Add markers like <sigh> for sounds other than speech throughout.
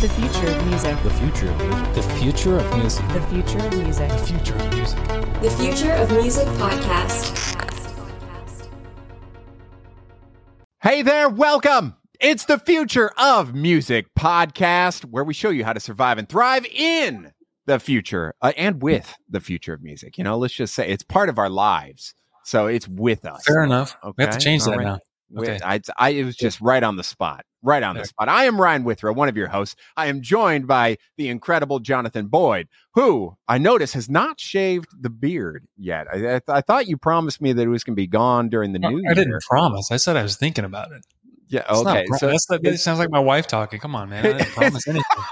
The future of music. The future of music. The future of music. The future of music. The future of music. The Future of Music podcast. Hey there, welcome. It's the Future of Music podcast, where we show you how to survive and thrive in the future uh, and with the future of music. You know, let's just say it's part of our lives. So it's with us. Fair enough. We have to change all that right. now. Okay. I, I, it was just right on the spot. Right on the spot. I am Ryan Withrow, one of your hosts. I am joined by the incredible Jonathan Boyd, who I notice has not shaved the beard yet. I, I, th- I thought you promised me that it was going to be gone during the No, new I year. I didn't promise. I said I was thinking about it. Yeah. It's Okay. pro- So that's, that, that sounds like my wife talking. Come on, man. I didn't promise anything.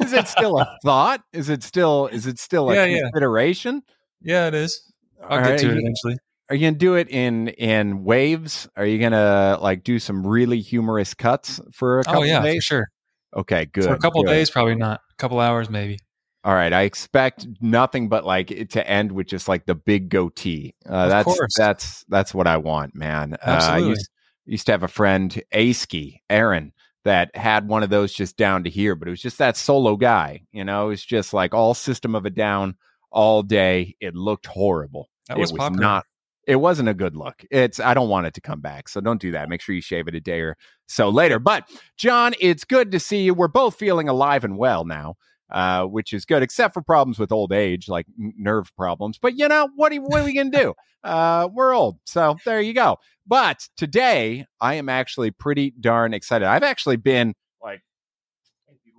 <laughs> is it still a thought? Is it still? Is it still a <laughs> Yeah, yeah. consideration? Yeah, it is. I'll All get right, to it eventually. Are you gonna do it in in waves? Are you gonna like do some really humorous cuts for a couple Oh yeah, days? sure. Okay, good. For a couple good. days, probably not. A couple hours, maybe. All right, I expect nothing but like it to end with just like the big goatee. Uh, that's course. that's that's what I want, man. Uh, I Absolutely. used, used to have a friend, Aski Aaron, that had one of those just down to here, but it was just that solo guy. You know, it was just like all system of a down all day. It looked horrible. That it was popular. not. It wasn't a good look. It's. I don't want it to come back, so don't do that. Make sure you shave it a day or so later. But John, it's good to see you. We're both feeling alive and well now uh, which is good, except for problems with old age, like nerve problems. But you know, what, are, what are we to do? Uh, we're old. So there you go. But today, I am actually pretty darn excited. I've actually been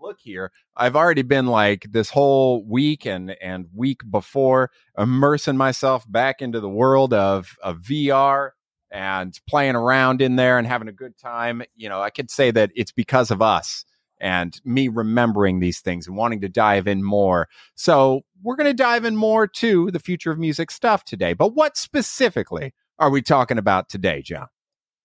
look here, I've already been like this whole week and, and week before immersing myself back into the world of, of VR and playing around in there and having a good time. You know, I could say that it's because of us and me remembering these things and wanting to dive in more. So, we're going to dive in more to the future of music stuff today. But what specifically are we talking about today, John?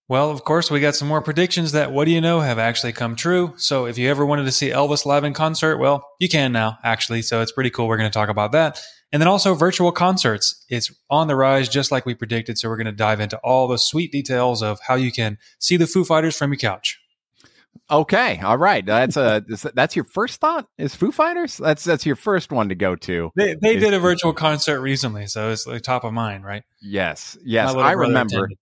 Well, of course, we got some more predictions that what do you know have actually come true. So if you ever wanted to see Elvis live in concert, well, you can now, actually. So it's pretty cool. We're going to talk about that. And then also virtual concerts. It's on the rise, just like we predicted. So we're going to dive into all the sweet details of how you can see the Foo Fighters from your couch. Okay, all right. That's a <laughs> that's your first thought is Foo Fighters. That's that's your first one to go to. They, they did a virtual concert recently, so it's like top of mind, right? Yes, yes, I remember. attended.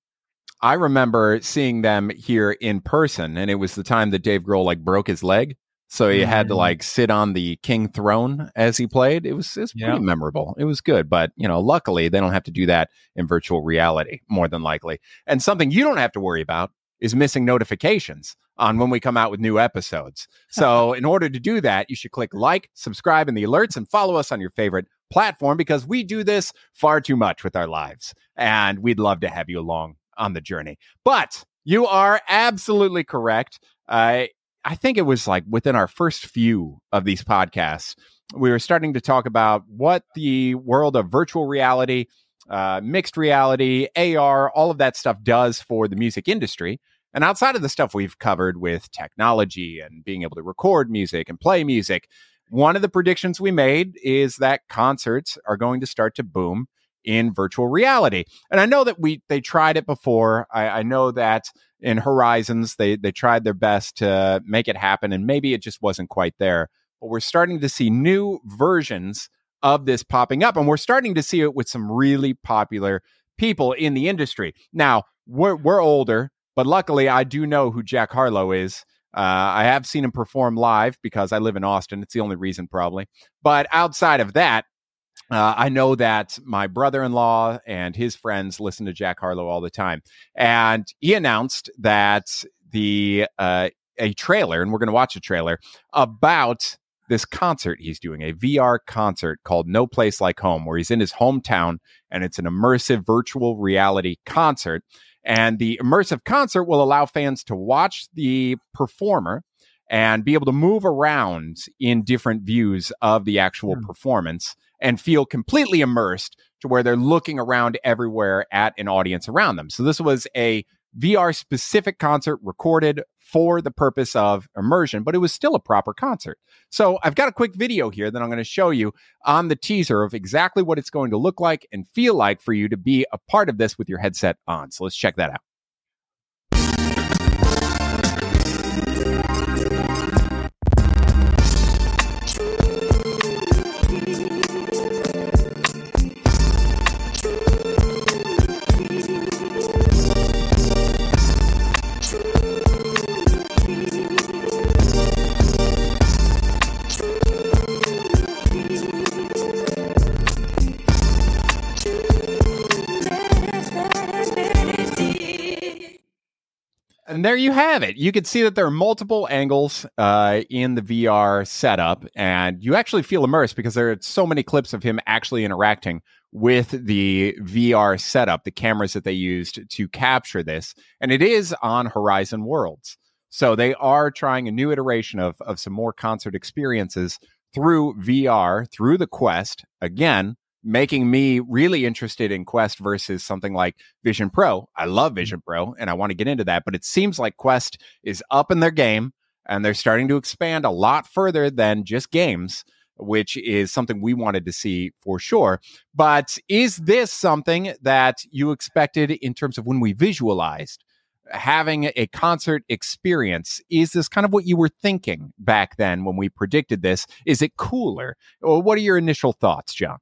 I remember seeing them here in person, and it was the time that Dave Grohl like broke his leg, so he had to Mhm. like sit on the king throne as he played. It was it was Yeah. pretty memorable. It was good, but you know, luckily they don't have to do that in virtual reality, more than likely. And something you don't have to worry about is missing notifications on when we come out with new episodes. So, <laughs> in order to do that, you should click like, subscribe, in the alerts, and follow us on your favorite platform because we do this far too much with our lives, and we'd love to have you along on the journey. But you are absolutely correct. Uh, I think it was like within our first few of these podcasts, we were starting to talk about what the world of virtual reality, uh, mixed reality, AR, all of that stuff does for the music industry. And outside of the stuff we've covered with technology and being able to record music and play music, one of the predictions we made is that concerts are going to start to boom in virtual reality. And I know that we they tried it before. I, I know that in Horizons they they tried their best to make it happen, and maybe it just wasn't quite there. But we're starting to see new versions of this popping up, and we're starting to see it with some really popular people in the industry. Now we're we're older, but luckily I do know who Jack Harlow is. Uh, I have seen him perform live because I live in Austin. It's the only reason, probably. But outside of that, uh, I know that my brother in law and his friends listen to Jack Harlow all the time. And he announced that the uh, a trailer, and we're going to watch a trailer about this concert he's doing, a VR concert called No Place Like Home, where he's in his hometown and it's an immersive virtual reality concert. And the immersive concert will allow fans to watch the performer and be able to move around in different views of the actual Hmm. performance and feel completely immersed to where they're looking around everywhere at an audience around them. So this was a VR specific concert recorded for the purpose of immersion, but it was still a proper concert. So I've got a quick video here that I'm going to show you on the teaser of exactly what it's going to look like and feel like for you to be a part of this with your headset on. So let's check that out. And there you have it. You can see that there are multiple angles uh, in the VR setup, and you actually feel immersed because there are so many clips of him actually interacting with the VR setup, the cameras that they used to capture this. And it is on Horizon Worlds. So they are trying a new iteration of, of some more concert experiences through VR, through the Quest. Again, making me really interested in Quest versus something like Vision Pro. I love mm-hmm. Vision Pro and I want to get into that, but it seems like Quest is up in their game and they're starting to expand a lot further than just games. Which is something we wanted to see for sure. But is this something that you expected in terms of when we visualized having a concert experience? Is this kind of what you were thinking back then when we predicted this? Is it cooler? Or what are your initial thoughts, John?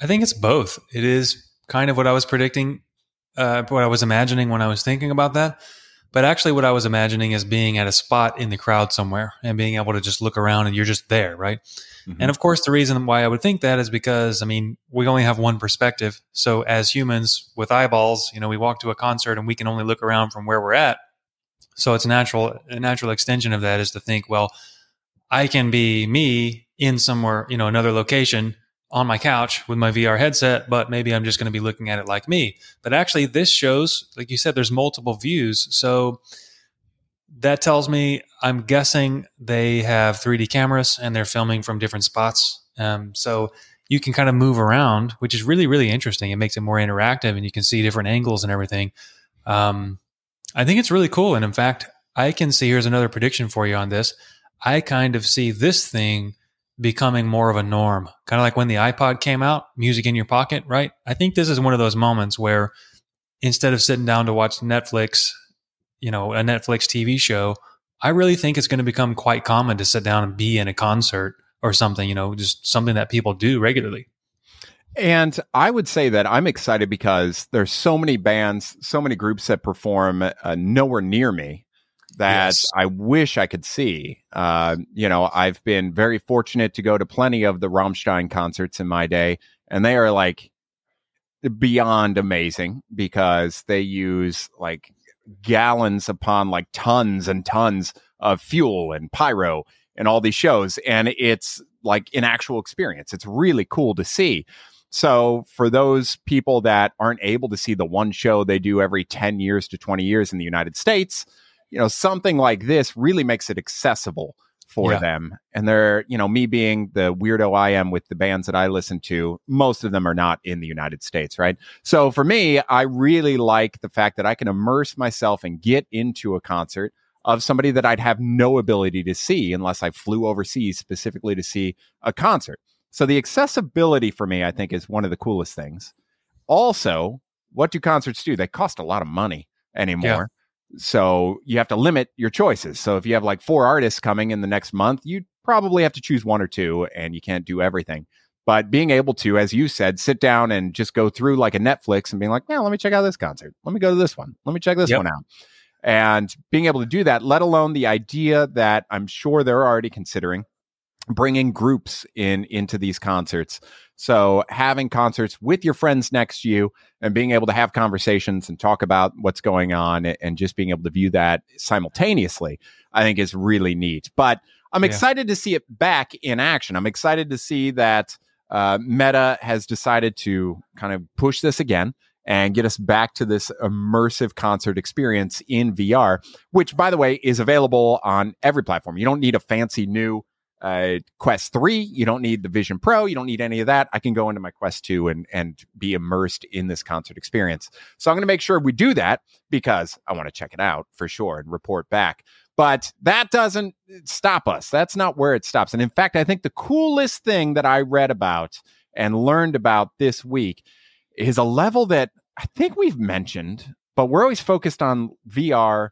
I think it's both. It is kind of what I was predicting, uh, what I was imagining when I was thinking about that. But actually, what I was imagining is being at a spot in the crowd somewhere and being able to just look around and you're just there, right? Mm-hmm. And of course, the reason why I would think that is because, I mean, we only have one perspective. So as humans with eyeballs, you know, we walk to a concert and we can only look around from where we're at. So it's natural, a natural extension of that is to think, well, I can be me in somewhere, you know, another location on my couch with my VR headset, but maybe I'm just going to be looking at it like me. But actually, this shows, like you said, there's multiple views. So that tells me I'm guessing they have 3D cameras and they're filming from different spots. Um, so you can kind of move around, which is really, really interesting. It makes it more interactive and you can see different angles and everything. Um, I think it's really cool. And in fact, I can see here's another prediction for you on this. I kind of see this thing becoming more of a norm, kind of like when the iPod came out, music in your pocket, right? I think this is one of those moments where instead of sitting down to watch Netflix, you know, a Netflix TV show, I really think it's going to become quite common to sit down and be in a concert or something, you know, just something that people do regularly. And I would say that I'm excited because there's so many bands, so many groups that perform uh, nowhere near me that yes. I wish I could see. Uh, you know, I've been very fortunate to go to plenty of the Rammstein concerts in my day, and they are like beyond amazing because they use like gallons upon like tons and tons of fuel and pyro and all these shows, and it's like an actual experience. It's really cool to see. So, for those people that aren't able to see the one show they do every 10 years to 20 years in the United States, you know, something like this really makes it accessible for yeah. them. And they're, you know, me being the weirdo I am with the bands that I listen to, most of them are not in the United States, right? So for me, I really like the fact that I can immerse myself and get into a concert of somebody that I'd have no ability to see unless I flew overseas specifically to see a concert. So the accessibility for me, I think, is one of the coolest things. Also, what do concerts do? They cost a lot of money anymore. So you have to limit your choices. So if you have like four artists coming in the next month, you probably have to choose one or two and you can't do everything. But being able to, as you said, sit down and just go through like a Netflix and being like, yeah, let me check out this concert. Let me go to this one. Let me check this yep. one out. And being able to do that, let alone the idea that I'm sure they're already considering bringing groups in into these concerts. So having concerts with your friends next to you and being able to have conversations and talk about what's going on and just being able to view that simultaneously, I think is really neat. But I'm yeah. excited to see it back in action. I'm excited to see that uh, Meta has decided to kind of push this again and get us back to this immersive concert experience in VR, which, by the way, is available on every platform. You don't need a fancy new uh, Quest 3. You don't need the Vision Pro. You don't need any of that. I can go into my Quest 2 and, and be immersed in this concert experience. So I'm going to make sure we do that because I want to check it out for sure and report back. But that doesn't stop us. That's not where it stops. And in fact, I think the coolest thing that I read about and learned about this week is a level that I think we've mentioned, but we're always focused on VR,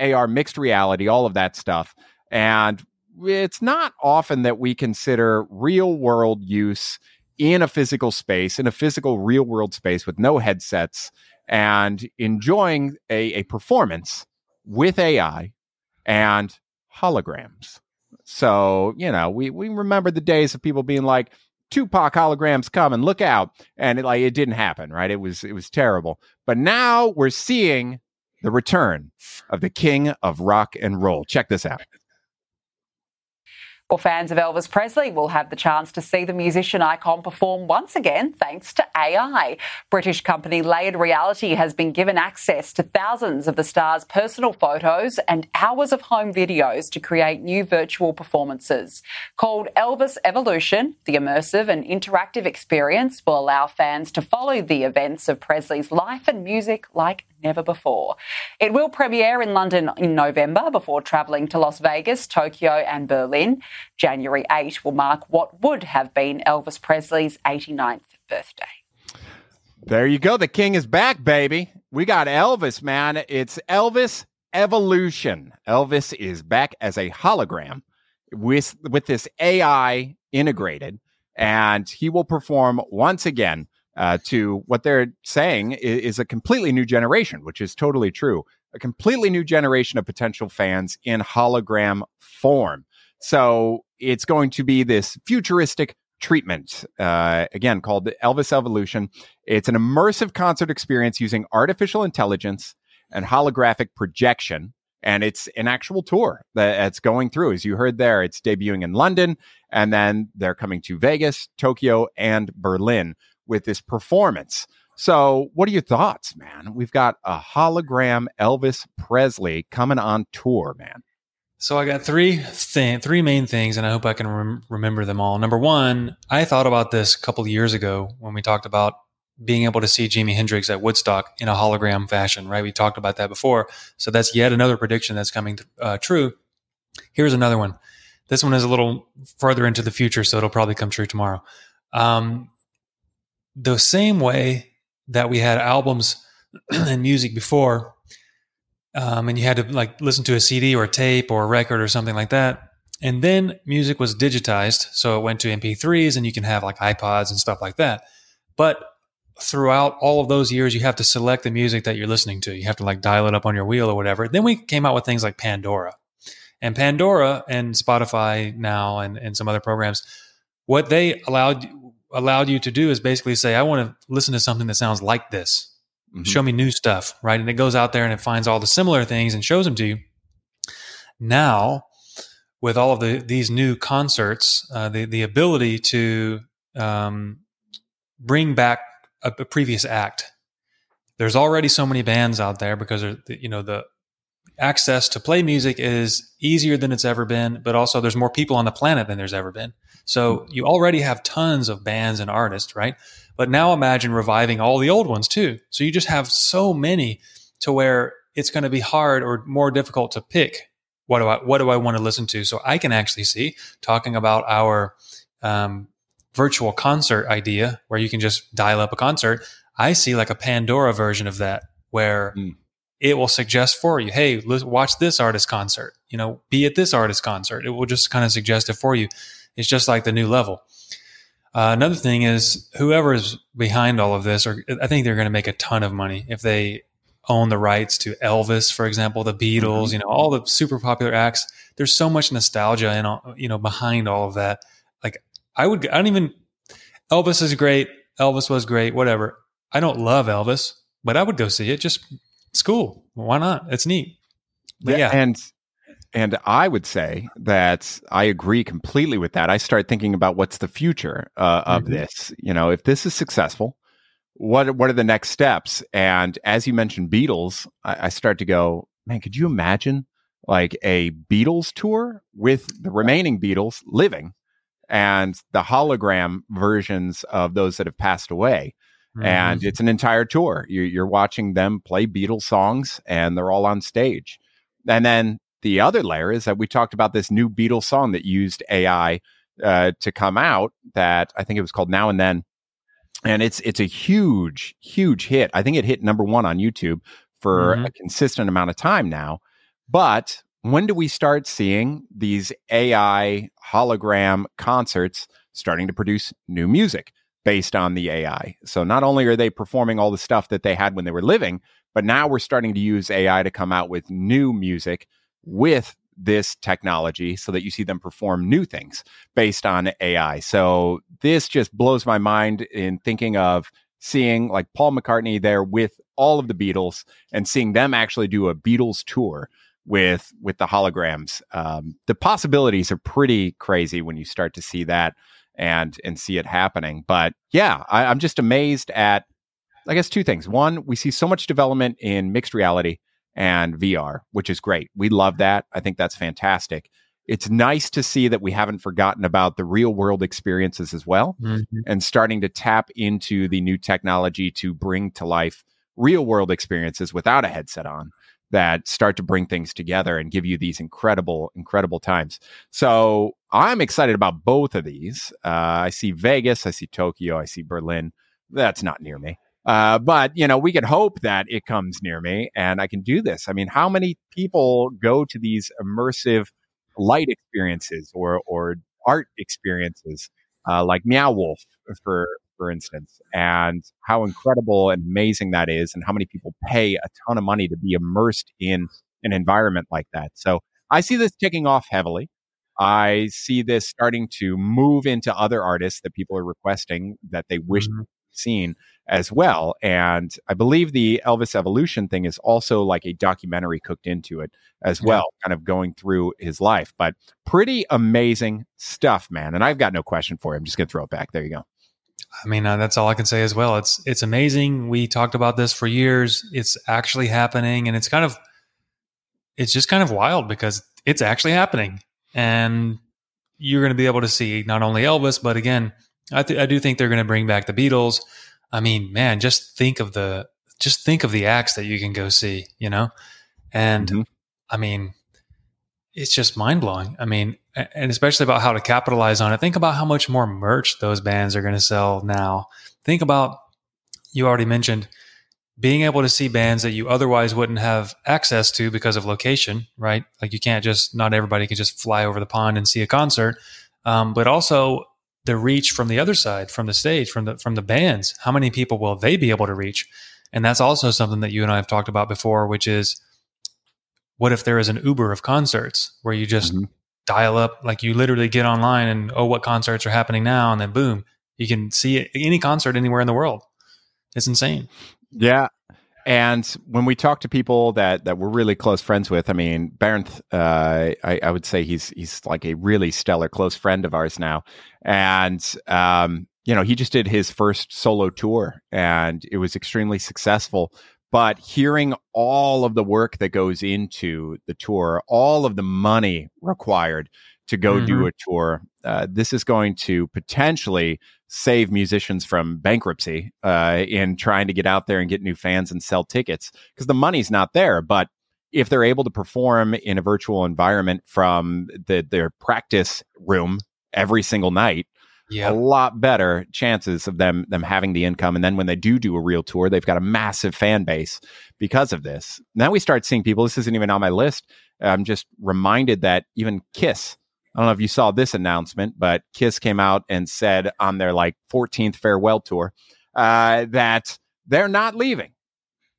AR, mixed reality, all of that stuff. And it's not often that we consider real world use in a physical space, in a physical real world space with no headsets and enjoying a, a performance with AI and holograms. So, you know, we, we remember the days of people being like, Tupac holograms come and look out. And it, like it didn't happen, right? It was it was terrible. But now we're seeing the return of the king of rock and roll. Check this out. Well, fans of Elvis Presley will have the chance to see the musician icon perform once again thanks to AI. British company Layered Reality has been given access to thousands of the star's personal photos and hours of home videos to create new virtual performances. Called Elvis Evolution, the immersive and interactive experience will allow fans to follow the events of Presley's life and music like never before. It will premiere in London in November before travelling to Las Vegas, Tokyo, and Berlin. January 8 will mark what would have been Elvis Presley's 89th birthday. There you go. The king is back, baby. We got Elvis, man. It's Elvis Evolution. Elvis is back as a hologram with with this AI integrated, and he will perform once again uh, to what they're saying is, is a completely new generation, which is totally true. A completely new generation of potential fans in hologram form. So it's going to be this futuristic treatment, uh, again called the Elvis Evolution. It's an immersive concert experience using artificial intelligence and holographic projection. And it's an actual tour that's going through. As you heard there, it's debuting in London, and then they're coming to Vegas, Tokyo, and Berlin with this performance. So, what are your thoughts, man? We've got a hologram Elvis Presley coming on tour, man. So I got three thing, three main things, and I hope I can rem- remember them all. Number one, I thought about this a couple years ago when we talked about being able to see Jimi Hendrix at Woodstock in a hologram fashion. Right? We talked about that before. So that's yet another prediction that's coming uh, true. Here's another one. This one is a little further into the future, so it'll probably come true tomorrow. Um, the same way that we had albums <clears throat> and music before um, and you had to like listen to a CD or a tape or a record or something like that. And then music was digitized, so it went to MP3s, and you can have like iPods and stuff like that. But throughout all of those years, you have to select the music that you're listening to. You have to like dial it up on your wheel or whatever. Then we came out with things like Pandora, and Pandora and Spotify now and, and some other programs. What they allowed allowed you to do is basically say, I want to listen to something that sounds like this. Mm-hmm. Show me new stuff, right? And it goes out there and it finds all the similar things and shows them to you. Now, with all of the these new concerts, uh, the the ability to um, bring back a, a, previous act. There's already so many bands out there because you know the access to play music is easier than it's ever been, but also there's more people on the planet than there's ever been. So mm-hmm. you already have tons of bands and artists, right? But now imagine reviving all the old ones too. So you just have so many to where it's going to be hard or more difficult to pick what do I what do I want to listen to. So I can actually see talking about our um, virtual concert idea where you can just dial up a concert. I see like a Pandora version of that where mm. It will suggest for you, hey, watch this artist concert. You know, be at this artist concert. It will just kind of suggest it for you. It's just like the new level. Uh, another thing is whoever is behind all of this, or I think they're going to make a ton of money if they own the rights to Elvis, for example, the Beatles, mm-hmm. you know, all the super popular acts. There's so much nostalgia and you know behind all of that. Like I would, I don't even. Elvis is great. Elvis was great. Whatever. I don't love Elvis, but I would go see it. Just it's cool. Why not? It's neat. But yeah, and and I would say that I agree completely with that. I start thinking about what's the future uh, of mm-hmm. this. You know, if this is successful, what what are the next steps? And as you mentioned, Beatles, I, I start to go, man, could you imagine like a Beatles tour with the remaining Beatles living and the hologram versions of those that have passed away? Mm-hmm. And it's an entire tour. You're, you're watching them play Beatles songs, and they're all on stage. And then the other layer is that we talked about this new Beatles song that used AI uh, to come out that I think it was called Now and Then. And it's it's a huge, huge hit. I think it hit number one on YouTube for mm-hmm. a consistent amount of time now. But when do we start seeing these AI hologram concerts starting to produce new music based on the AI? So not only are they performing all the stuff that they had when they were living, but now we're starting to use AI to come out with new music with this technology so that you see them perform new things based on AI. So this just blows my mind in thinking of seeing like Paul McCartney there with all of the Beatles and seeing them actually do a Beatles tour with with the holograms. Um, the possibilities are pretty crazy when you start to see that and and see it happening. But yeah, I, I'm just amazed at I guess two things. One, we see so much development in mixed reality and VR, which is great. We love that. I think that's fantastic. It's nice to see that we haven't forgotten about the real world experiences as well Mm-hmm. and starting to tap into the new technology to bring to life real world experiences without a headset on that start to bring things together and give you these incredible, incredible times. So I'm excited about both of these. Uh, I see Vegas, I see Tokyo, I see Berlin. That's not near me. Uh, but you know, we can hope that it comes near me and I can do this. I mean, how many people go to these immersive light experiences or or art experiences uh, like Meow Wolf, for for instance, and how incredible and amazing that is, and how many people pay a ton of money to be immersed in an environment like that. So I see this taking off heavily. I see this starting to move into other artists that people are requesting that they wish Mhm. to be seen as well. And I believe the Elvis Evolution thing is also like a documentary cooked into it as Yeah. well, kind of going through his life. But pretty amazing stuff, man. And I've got no question for you. I'm just going to throw it back. There you go. I mean, uh, that's all I can say as well. It's it's amazing. We talked about this for years. It's actually happening, and it's kind of it's just kind of wild because it's actually happening, and you're going to be able to see not only Elvis, but again, I th- I do think they're going to bring back the Beatles. I mean, man, just think of the just think of the acts that you can go see, you know, and Mhm. I mean, it's just mind blowing. I mean, and especially about how to capitalize on it. Think about how much more merch those bands are going to sell now. Think about, you already mentioned, being able to see bands that you otherwise wouldn't have access to because of location, right? Like you can't just, not everybody can just fly over the pond and see a concert. Um, but also the reach from the other side, from the stage, from the from the bands. How many people will they be able to reach? And that's also something that you and I have talked about before, which is what if there is an Uber of concerts where you just Mhm. Dial up, like you literally get online and oh, what concerts are happening now, and then boom, you can see any concert anywhere in the world. It's insane. Yeah. And when we talk to people that, that we're really close friends with, I mean, Bernth, uh, I, I would say he's he's like a really stellar close friend of ours now, and um, you know, he just did his first solo tour, and it was extremely successful. But hearing all of the work that goes into the tour, all of the money required to go do a tour, uh, this is going to potentially save musicians from bankruptcy uh, in trying to get out there and get new fans and sell tickets because the money's not there. But if they're able to perform in a virtual environment from the, their practice room every single night, Yeah. a lot better chances of them them having the income. And then when they do do a real tour, they've got a massive fan base because of this. Now we start seeing people. This isn't even on my list. I'm just reminded that even Kiss. I don't know if you saw this announcement, but Kiss came out and said on their like 14th farewell tour uh, that they're not leaving.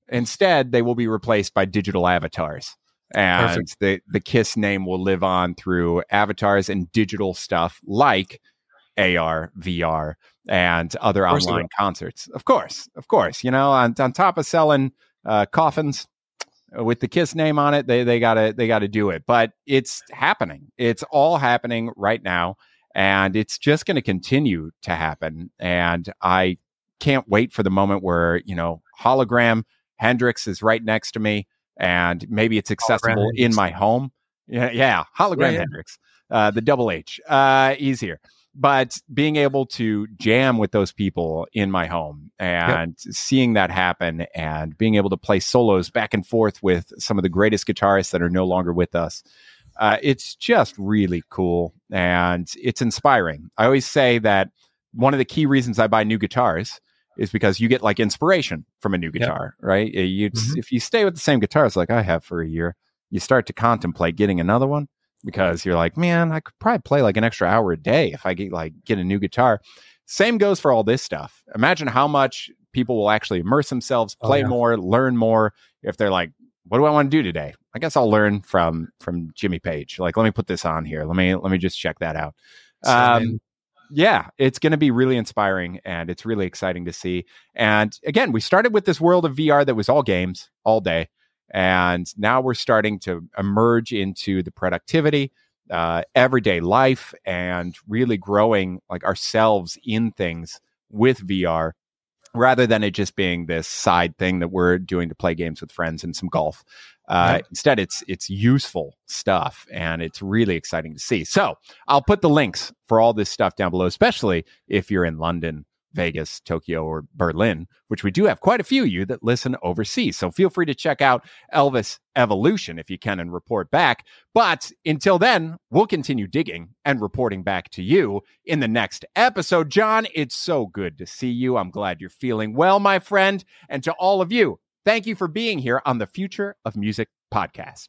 Instead, they will be replaced by digital avatars. And Perfect. the, the Kiss name will live on through avatars and digital stuff like AR, VR, and other online concerts. Of course, of course. You know, on, on top of selling uh, coffins with the Kiss name on it, they they gotta they gotta do it. But it's happening. It's all happening right now, and it's just going to continue to happen. And I can't wait for the moment where you know hologram Hendrix is right next to me, and maybe it's accessible in Hendrix. my home. Yeah, yeah, hologram Yeah, yeah. Hendrix, uh, the double H, uh, easier. But being able to jam with those people in my home and seeing that happen and being able to play solos back and forth with some of the greatest guitarists that are no longer with us, uh, it's just really cool and it's inspiring. I always say that one of the key reasons I buy new guitars is because you get like inspiration from a new guitar, right? Uh, You, Mhm. If you stay with the same guitars like I have for a year, you start to contemplate getting another one because you're like, man, I could probably play like an extra hour a day if I get like get a new guitar. Same goes for all this stuff. Imagine how much people will actually immerse themselves, Oh, play yeah. more, learn more if they're like, what do I want to do today? I guess I'll learn from from Jimmy Page. Like, let me put this on here. Let me let me just check that out. Um, yeah, it's going to be really inspiring and it's really exciting to see. And again, we started with this world of VR that was all games all day. And now we're starting to emerge into the productivity, uh, everyday life, and really growing like ourselves in things with VR rather than it just being this side thing that we're doing to play games with friends and some golf. Uh, Instead, it's it's useful stuff, and it's really exciting to see. So I'll put the links for all this stuff down below, especially if you're in London, Vegas, Tokyo, or Berlin, which we do have quite a few of you that listen overseas. So feel free to check out Elvis Evolution if you can and report back. But until then, we'll continue digging and reporting back to you in the next episode. John, it's so good to see you. I'm glad you're feeling well, my friend. And to all of you, thank you for being here on the Future of Music podcast.